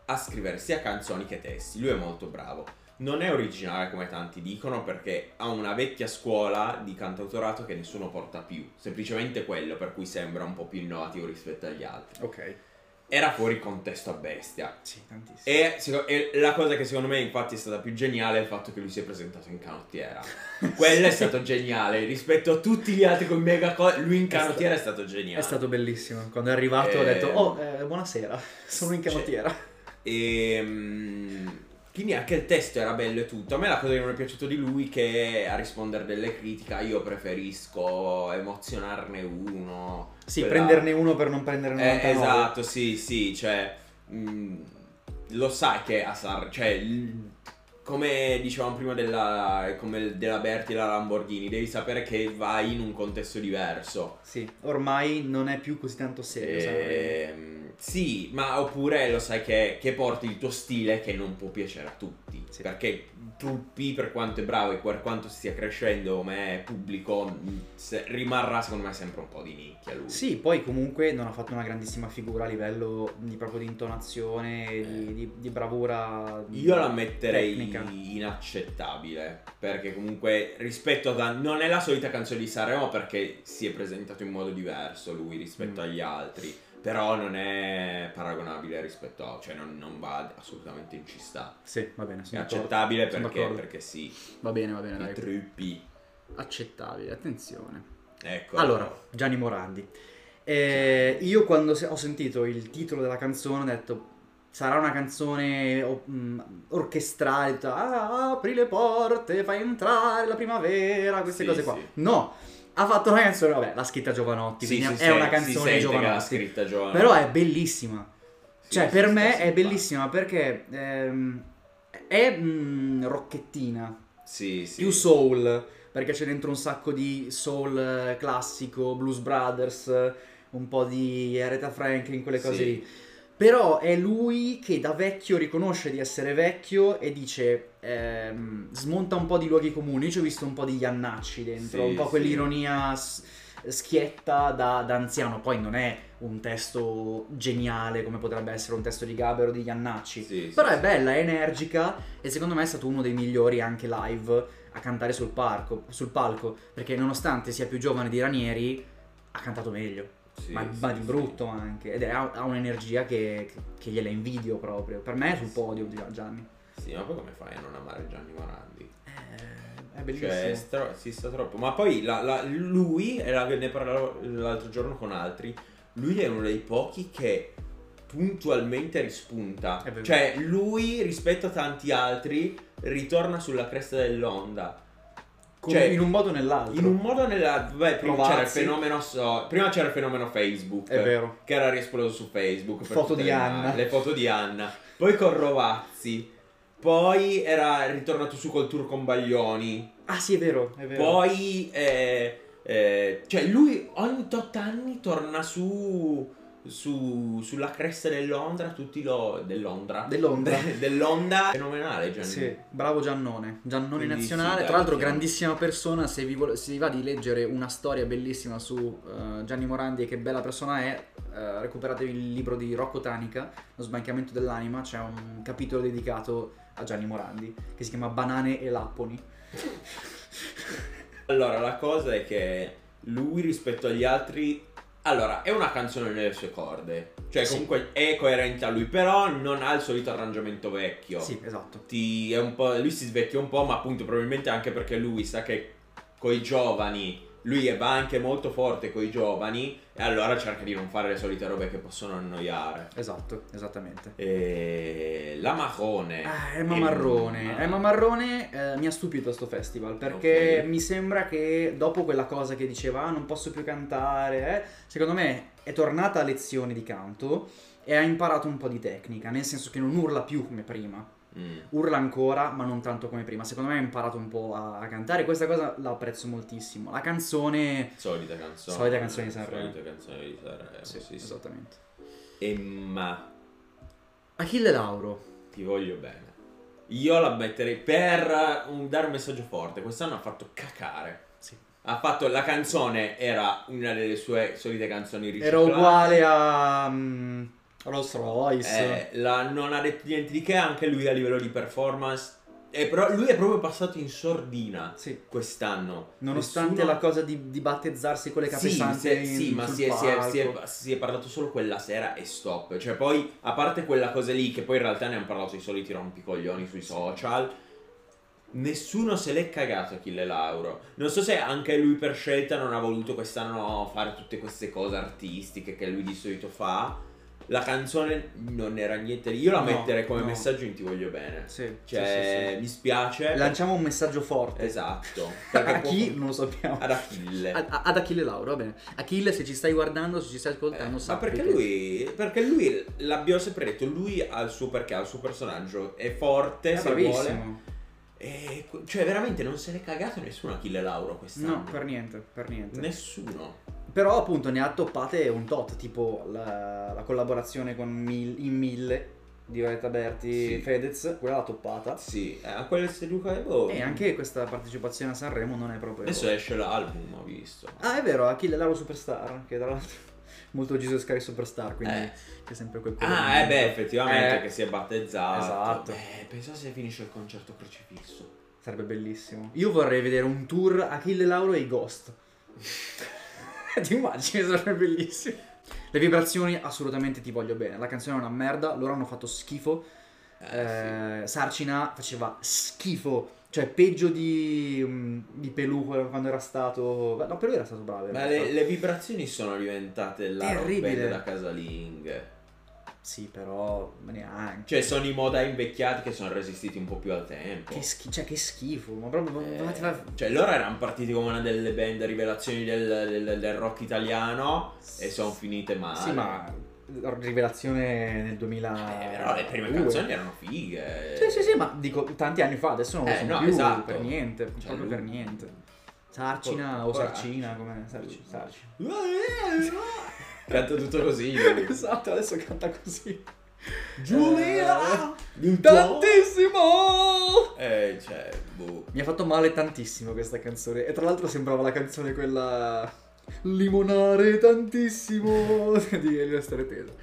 a scrivere sia canzoni che testi, lui è molto bravo. Non è originale come tanti dicono perché ha una vecchia scuola di cantautorato che nessuno porta più, semplicemente quello per cui sembra un po' più innovativo rispetto agli altri. Ok. Era fuori contesto a bestia. Sì, tantissimo. E, e la cosa che secondo me infatti è stata più geniale è il fatto che lui si è presentato in canottiera. Quello è stato geniale rispetto a tutti gli altri con mega cose. Lui in canottiera è stato geniale. È stato bellissimo. Quando è arrivato ho Eh, detto, oh, eh, buonasera, sono in cioè, canottiera. E mm, quindi anche il testo era bello e tutto. A me la cosa che non è piaciuto di lui è che a rispondere delle critiche io preferisco emozionarne uno. Sì, quella- prenderne uno per non prenderne Eh, 99. esatto, sì, sì, cioè mm, lo sai che a Sar- cioè come dicevamo prima della, come della Berti e la Lamborghini, devi sapere che vai in un contesto diverso. Sì, ormai non è più così tanto serio. Ehm, sì, ma oppure lo sai che, che porti il tuo stile che non può piacere a tutti. Sì. Perché Truppi, per quanto è bravo e per quanto stia crescendo come pubblico, se- rimarrà secondo me sempre un po' di nicchia lui. Sì, poi comunque non ha fatto una grandissima figura a livello di proprio di intonazione, di, di- di bravura. Io la metterei tecnica. inaccettabile perché comunque rispetto a non è la solita canzone di Sanremo perché si è presentato in modo diverso lui rispetto Mm. agli altri però non è paragonabile rispetto a cioè non, non va assolutamente in ci sta Sì, va bene. è accettabile perché, perché sì Va bene, va bene, dai. truppi Accettabile, attenzione. ecco Allora, Gianni Morandi. Eh, io quando ho sentito il titolo della canzone ho detto sarà una canzone mh, orchestrale, ah, apri le porte, fai entrare la primavera, queste Sì, cose qua. sì. No, ha fatto una canzone, vabbè, l'ha scritta Giovanotti, Sì, quindi si è sen- una canzone Giovanotti. scritta Giovanotti Però è bellissima. Sì, Cioè, sì, per sì, me sì, è bellissima perché ehm, è mm, rocchettina, sì, sì. più soul, perché c'è dentro un sacco di soul eh, classico, Blues Brothers, un po' di Aretha Franklin, quelle cose Sì. lì. Però è lui che da vecchio riconosce di essere vecchio e dice, ehm, smonta un po' di luoghi comuni. Io ci ho visto un po' di Iannacci dentro, Sì, un po' sì. quell'ironia schietta da, da anziano. Poi non è un testo geniale come potrebbe essere un testo di Gaber o di Iannacci. Sì, sì, Però è sì. bella, è energica e secondo me è stato uno dei migliori anche live a cantare sul, parco, sul palco. Perché nonostante sia più giovane di Ranieri, ha cantato meglio. Sì, ma, sì, ma di sì. brutto anche. Ed è- ha, ha un'energia che, che, che gliela invidio proprio. Per me è sul podio di Gianni. sì ma poi come fai a non amare Gianni Morandi Eh, è bellissimo. Cioè, stro- si sta troppo. Ma poi la- la- lui, era- ne parlavo l'altro giorno con altri, lui è uno dei pochi che puntualmente rispunta. Cioè, lui rispetto a tanti altri ritorna sulla cresta dell'onda. Come cioè, in un modo o nell'altro. In un modo o nella... Beh, prima c'era il fenomeno... so- prima c'era il fenomeno Facebook. È vero. Che era riesploso su Facebook. Foto di le Anna. Le foto di Anna. Poi con Rovazzi. Poi era ritornato su col tour con Baglioni. Ah sì, è vero, è vero. Poi, eh, eh, cioè, lui ogni tot anni torna su, su- sulla cresta dell'Ondra, tutti lo. dell'Ondra. Dell'Ondra. dell'Onda. Fenomenale, Gianni. Sì, bravo Giannone. Giannone Quindi nazionale, sì, tra l'altro grandissima persona, se vi, vuole- se vi va di leggere una storia bellissima su eh, Gianni Morandi e che bella persona è, eh, recuperatevi il libro di Rocco Tanica, Lo sbancamento dell'anima, c'è un capitolo dedicato a Gianni Morandi che si chiama Banane e Lapponi. Allora, la cosa è che lui rispetto agli altri. Allora, è una canzone nelle sue corde. Cioè, Sì. comunque è coerente a lui, però non ha il solito arrangiamento vecchio. Sì, esatto. ti- è un po', lui si svecchia un po', ma appunto probabilmente anche perché lui sa che coi giovani, lui va anche molto forte coi giovani e allora cerca di non fare le solite robe che possono annoiare. Esatto, esattamente. E la Marrone. Ah, Emma Marrone. Emma- Emma Marrone eh, mi ha stupito sto festival perché Ok. mi sembra che dopo quella cosa che diceva ah, non posso più cantare, eh, secondo me è tornata a lezioni di canto e ha imparato un po' di tecnica, nel senso che non urla più come prima. Mm. Urla ancora, ma non tanto come prima. Secondo me ha imparato un po' a, a cantare. Questa cosa la apprezzo moltissimo. La canzone. Solita canzone. Solita canzone di Sanremo. Solita canzone di Sanremo. Sì, sì, sì. esattamente. E ma Achille Lauro. ti voglio bene. Io la metterei per un- dare un messaggio forte. Quest'anno ha fatto cacare. Sì. Ha fatto la canzone, era una delle sue solite canzoni Era riciclate. uguale a. mm, Rolls Royce. Eh, la- non ha detto niente di che anche lui a livello di performance. E però lui è proprio passato in sordina Sì. quest'anno. Nonostante Nessuno- la cosa di, di battezzarsi con le Sì, capesante è- in- sì, ma si è, si, è, si, è, si è parlato solo quella sera e stop. Cioè, poi, a parte quella cosa lì, che poi in realtà ne hanno parlato i soliti rompicoglioni sui social. Nessuno se l'è cagato Achille Lauro. Non so se anche lui per scelta non ha voluto quest'anno fare tutte queste cose artistiche che lui di solito fa. La canzone non era niente. Io la No, metterei come no. messaggio in Ti voglio bene. Sì, Cioè, sì, sì, mi spiace. Lanciamo un messaggio forte. Esatto. A chi? Non lo sappiamo. Ad Achille. Ad, ad Achille Lauro, va bene. Achille, se ci stai guardando, se ci stai ascoltando, Eh, ma sappi perché che- lui, perché lui, l'abbiamo sempre detto, lui ha il suo perché, ha il suo personaggio, è forte, è se vuole. bravissimo. E, cioè, veramente non se l'è cagato nessuno Achille Lauro quest'anno. No, per niente, per niente. Nessuno. Però appunto ne ha toppate un tot, tipo la, la collaborazione con Mil- in Mille di Violetta Berti Sì. Fedez, quella l'ha toppata. Sì, eh, a quelle seduche, boh. E anche questa partecipazione a Sanremo non è proprio... Adesso esce l'album, ho visto. Ah, è vero, Achille Lauro Superstar, che tra l'altro molto Jesus Christ Superstar, quindi Eh. è sempre quel Ah, eh beh, effettivamente Eh, che si è battezzato. Esatto. Beh, pensa se finisce il concerto crocifisso. Sarebbe bellissimo. Io vorrei vedere un tour Achille Lauro e i Ghost. Ti immagini? Sarebbe bellissimo. Le vibrazioni assolutamente ti voglio bene. La canzone è una merda, loro hanno fatto schifo. Eh, Eh, Sarcina faceva schifo. Cioè, peggio di, mm, di Pelù quando era stato. No, Pelù era stato bravo. Ma le, le vibrazioni sono diventate la Terribile. roba da casalinghe. Sì, però neanche. Cioè, sono i moda invecchiati che sono resistiti un po' più al tempo. Che, schi- cioè, che schifo. Ma proprio. Eh, Cioè, loro erano partiti come una delle band rivelazioni del, del- del rock italiano e sono finite male. Sì, ma. Rivelazione nel 2000. Eh, però le prime canzoni erano fighe. Sì, sì, sì, ma dico tanti anni fa, adesso non lo Eh, sono no, più, esatto. per niente, Cioè, proprio lui- per niente. Sarcina o poraccio. Sarcina, come Sarci, Sarcina. Canta tutto così. lui. esatto, adesso canta così. Giulia! Eh, Tantissimo! Eh, cioè, boh. Mi ha fatto male tantissimo questa canzone e tra l'altro sembrava la canzone quella limonare tantissimo di Elio Staretesa.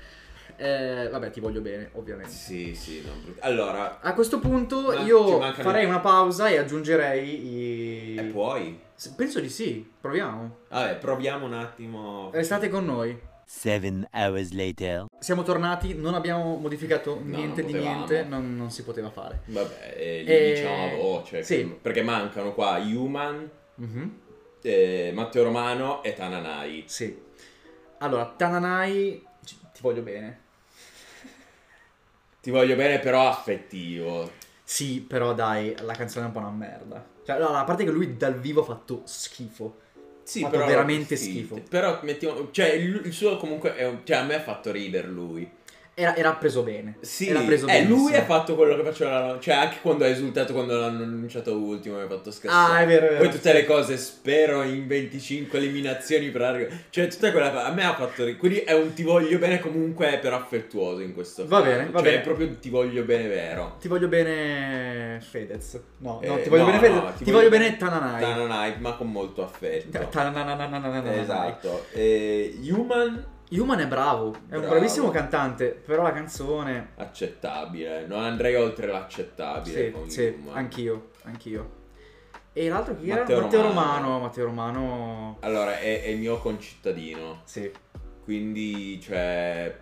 Eh, vabbè, ti voglio bene, ovviamente. Sì, sì, no, Allora, A questo punto Ma io farei una pausa e aggiungerei i... e puoi? Penso di sì, proviamo. Vabbè, proviamo un attimo. Restate con noi. Seven hours later. Siamo tornati, non abbiamo modificato No, niente non di niente, non, non si poteva fare. Vabbè, eh, li Eh, diciamo a voce. sì. che- Perché mancano qua Human, Mhm, eh, Matteo Romano e Tananai. Sì. Allora, Tananai, ti voglio bene. Ti voglio bene, però affettivo. Sì, però dai, la canzone è un po' una merda. Cioè, allora, a parte che lui dal vivo ha fatto schifo. Sì, Fatto però veramente sì, schifo. Però mettiamo, cioè il, il suo comunque è cioè a me ha fatto ridere lui. Era, era preso bene. Sì, era preso eh, lui ha fatto quello che faceva, cioè anche quando ha esultato quando l'hanno annunciato ultimo mi ha fatto scassare. Ah, è vero, è vero. Poi tutte le cose, spero in 25 eliminazioni per arrivare. Cioè tutta quella cosa, a me ha fatto ridere. Quindi è un ti voglio bene comunque però affettuoso in questo Va caso. bene, va cioè, bene. è proprio un ti voglio bene vero. Ti voglio bene Fedez. No, no, Eh, ti voglio no, bene Fedez. no, ti, voglio bene Tananai. Tananai, ma con molto affetto. Tananai. Esatto. E Human Human è bravo, è un Bravo. bravissimo cantante, però la canzone... accettabile. Non andrei oltre l'accettabile Sì, sì, anch'io, anch'io. E l'altro chi Matteo era? Matteo Romano. Romano. Matteo Romano... Allora, è, è il mio concittadino. Sì. Quindi, cioè,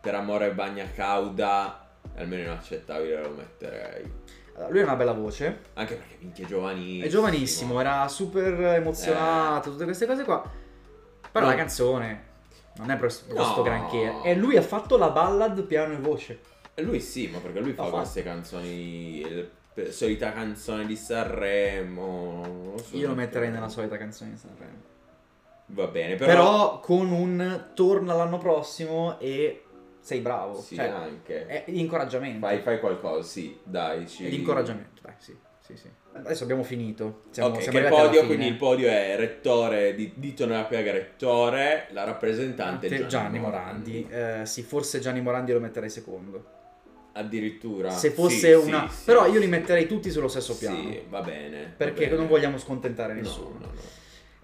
per amore bagna cauda, almeno inaccettabile lo metterei. Allora, lui ha una bella voce, Anche perché minchia è giovanissimo. è giovanissimo, era super emozionato, tutte queste cose qua. Però No. la canzone non è questo No. granché. E lui ha fatto la ballad piano e voce. Lui sì, ma perché lui fa fatto. queste canzoni, per- solita canzone di Sanremo. non lo so. Io lo metterei nella solita canzone di Sanremo. Va bene, Però... però... con un torna l'anno prossimo e sei bravo. Sì, cioè, anche. è l'incoraggiamento. Fai, fai qualcosa, sì, dai. Ci... L'incoraggiamento, dai, sì, sì, sì. Adesso abbiamo finito. Siamo, ok, siamo che il podio, quindi il podio è rettore di Dito nella piega rettore, la rappresentante Gianni, Gianni, Morandi. Eh, sì, forse Gianni Morandi lo metterei secondo. Addirittura. Se fosse Sì, una... sì. Però io li metterei tutti sullo stesso piano. Sì, va bene. va Perché bene. non vogliamo scontentare No, nessuno. no, no.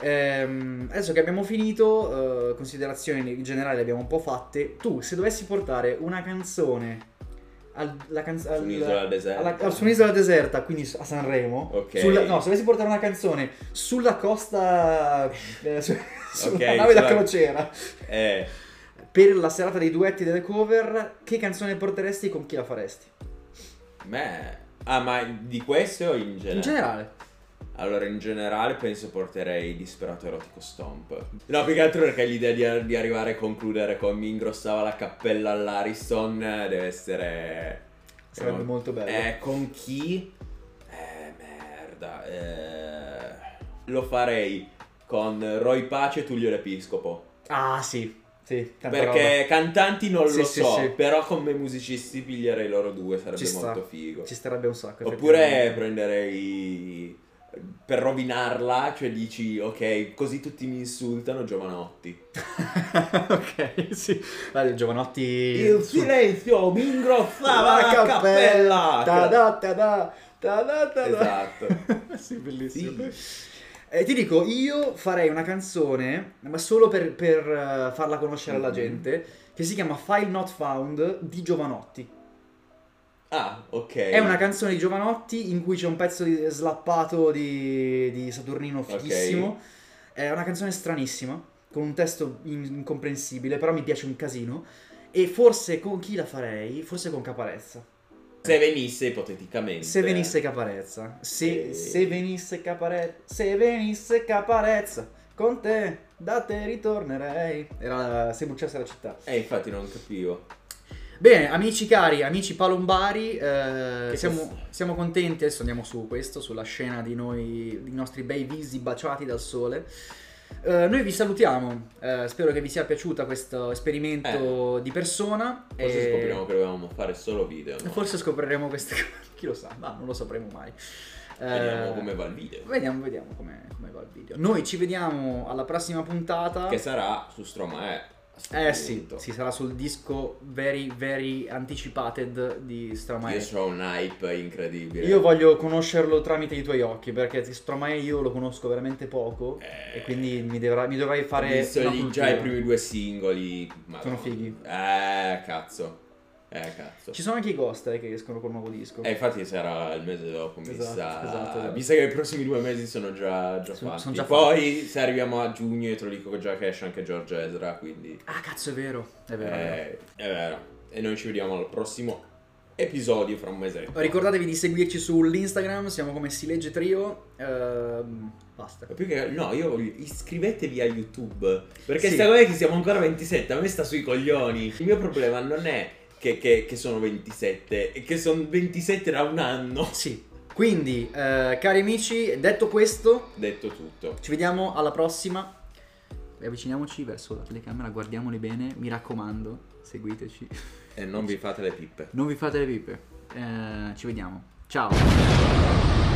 Ehm, adesso che abbiamo finito, eh, considerazioni in generale le abbiamo un po' fatte. Tu, se dovessi portare una canzone al, canz- Su al- un'isola deserta. alla- su un'isola deserta, quindi a Sanremo, Ok. sulla- no, se dovessi portare una canzone sulla costa, eh, su- sulla Ok, nave da sulla- crociera, Eh, per la serata dei duetti delle cover, che canzone porteresti e con chi la faresti? me... Ah, ma di questo o in generale? In generale. Allora, in generale penso porterei Disperato Erotico Stomp. No, più che altro perché l'idea di, di arrivare a concludere con mi ingrossava la cappella all'Ariston deve essere... Sarebbe eh, molto bello. Eh, con chi? Eh, merda. Eh, lo farei con Roy Pace e Tullio l'Episcopo. Ah, sì. Sì, Perché cantanti non Sì, lo sì, so, sì. però come musicisti piglierei loro due, sarebbe molto figo. roba. Ci starebbe un sacco. Oppure prenderei per rovinarla, cioè dici ok, così tutti mi insultano Giovanotti. ok, sì. Dai, Giovanotti. Il silenzio mi ingrossava la cappella. Ta-da, ta-da, ta-da, ta-da. Esatto. sì, bellissimo. Sì. Eh, ti dico, io farei una canzone, ma solo per, per, eh, farla conoscere alla Mhm. gente, che si chiama File Not Found di Giovanotti. Ah, ok. È una canzone di Giovanotti in cui c'è un pezzo di slappato di, di Saturnino fighissimo. È una canzone stranissima, con un testo in- incomprensibile, però mi piace un casino. E forse con chi la farei? Forse con Caparezza. Se venisse ipoteticamente. Se venisse Caparezza. Se, Eh. se venisse Caparezza. Se venisse Caparezza. Con te, da te ritornerei. Era se bruciasse la città. Eh, infatti non capivo. Bene, amici cari, amici palombari, eh, siamo, siamo contenti, adesso andiamo su questo, sulla scena di noi, dei nostri bei visi baciati dal sole. Eh, noi vi salutiamo, eh, spero che vi sia piaciuta questo esperimento di persona. Forse e- scopriremo che dovevamo fare solo video. no? Forse scopriremo queste cose, chi lo sa, ma non lo sapremo mai. Eh, Vediamo come va il video. Vediamo, vediamo come, come va il video. Noi ci vediamo alla prossima puntata. Che sarà su Stromae. a sto Eh sì, punto. sì, sarà sul disco very, very anticipated di Stromae. Io ho un hype incredibile. Io voglio conoscerlo tramite i tuoi occhi, perché Stromae io lo conosco veramente poco Eh. e quindi mi, dovrà- mi dovrai Ho fare visto lì cultura. già i primi due singoli. Madonna. Sono fighi. Eh, cazzo. Eh, cazzo. Ci sono anche i Ghost eh, che escono col nuovo disco. Eh, infatti sarà il mese dopo, mi Esatto, sa. esatto, esatto. Mi sa che i prossimi due mesi sono già, già Sono- fatti. sono già Poi, se arriviamo a giugno, io te lo dico già che esce anche George Ezra, quindi... Ah, cazzo, è vero. È vero. è vero. Eh, è vero. E noi ci vediamo al prossimo episodio fra un mesetto. Ricordatevi di seguirci sull'Instagram, siamo come Si Legge Trio. Ehm, basta. Che no, io voglio iscrivetevi a YouTube. Perché Sì. sta cosa che siamo ancora 27, a me sta sui coglioni. Il mio problema non è che, che- che sono 27, è che sono 27 da un anno. Sì. Quindi, eh, cari amici, detto questo, Detto tutto. ci vediamo alla prossima. Avviciniamoci verso la telecamera, guardiamoli bene, mi raccomando, seguiteci. E non vi fate le pippe. Non vi fate le pipe. Eh, ci vediamo. Ciao.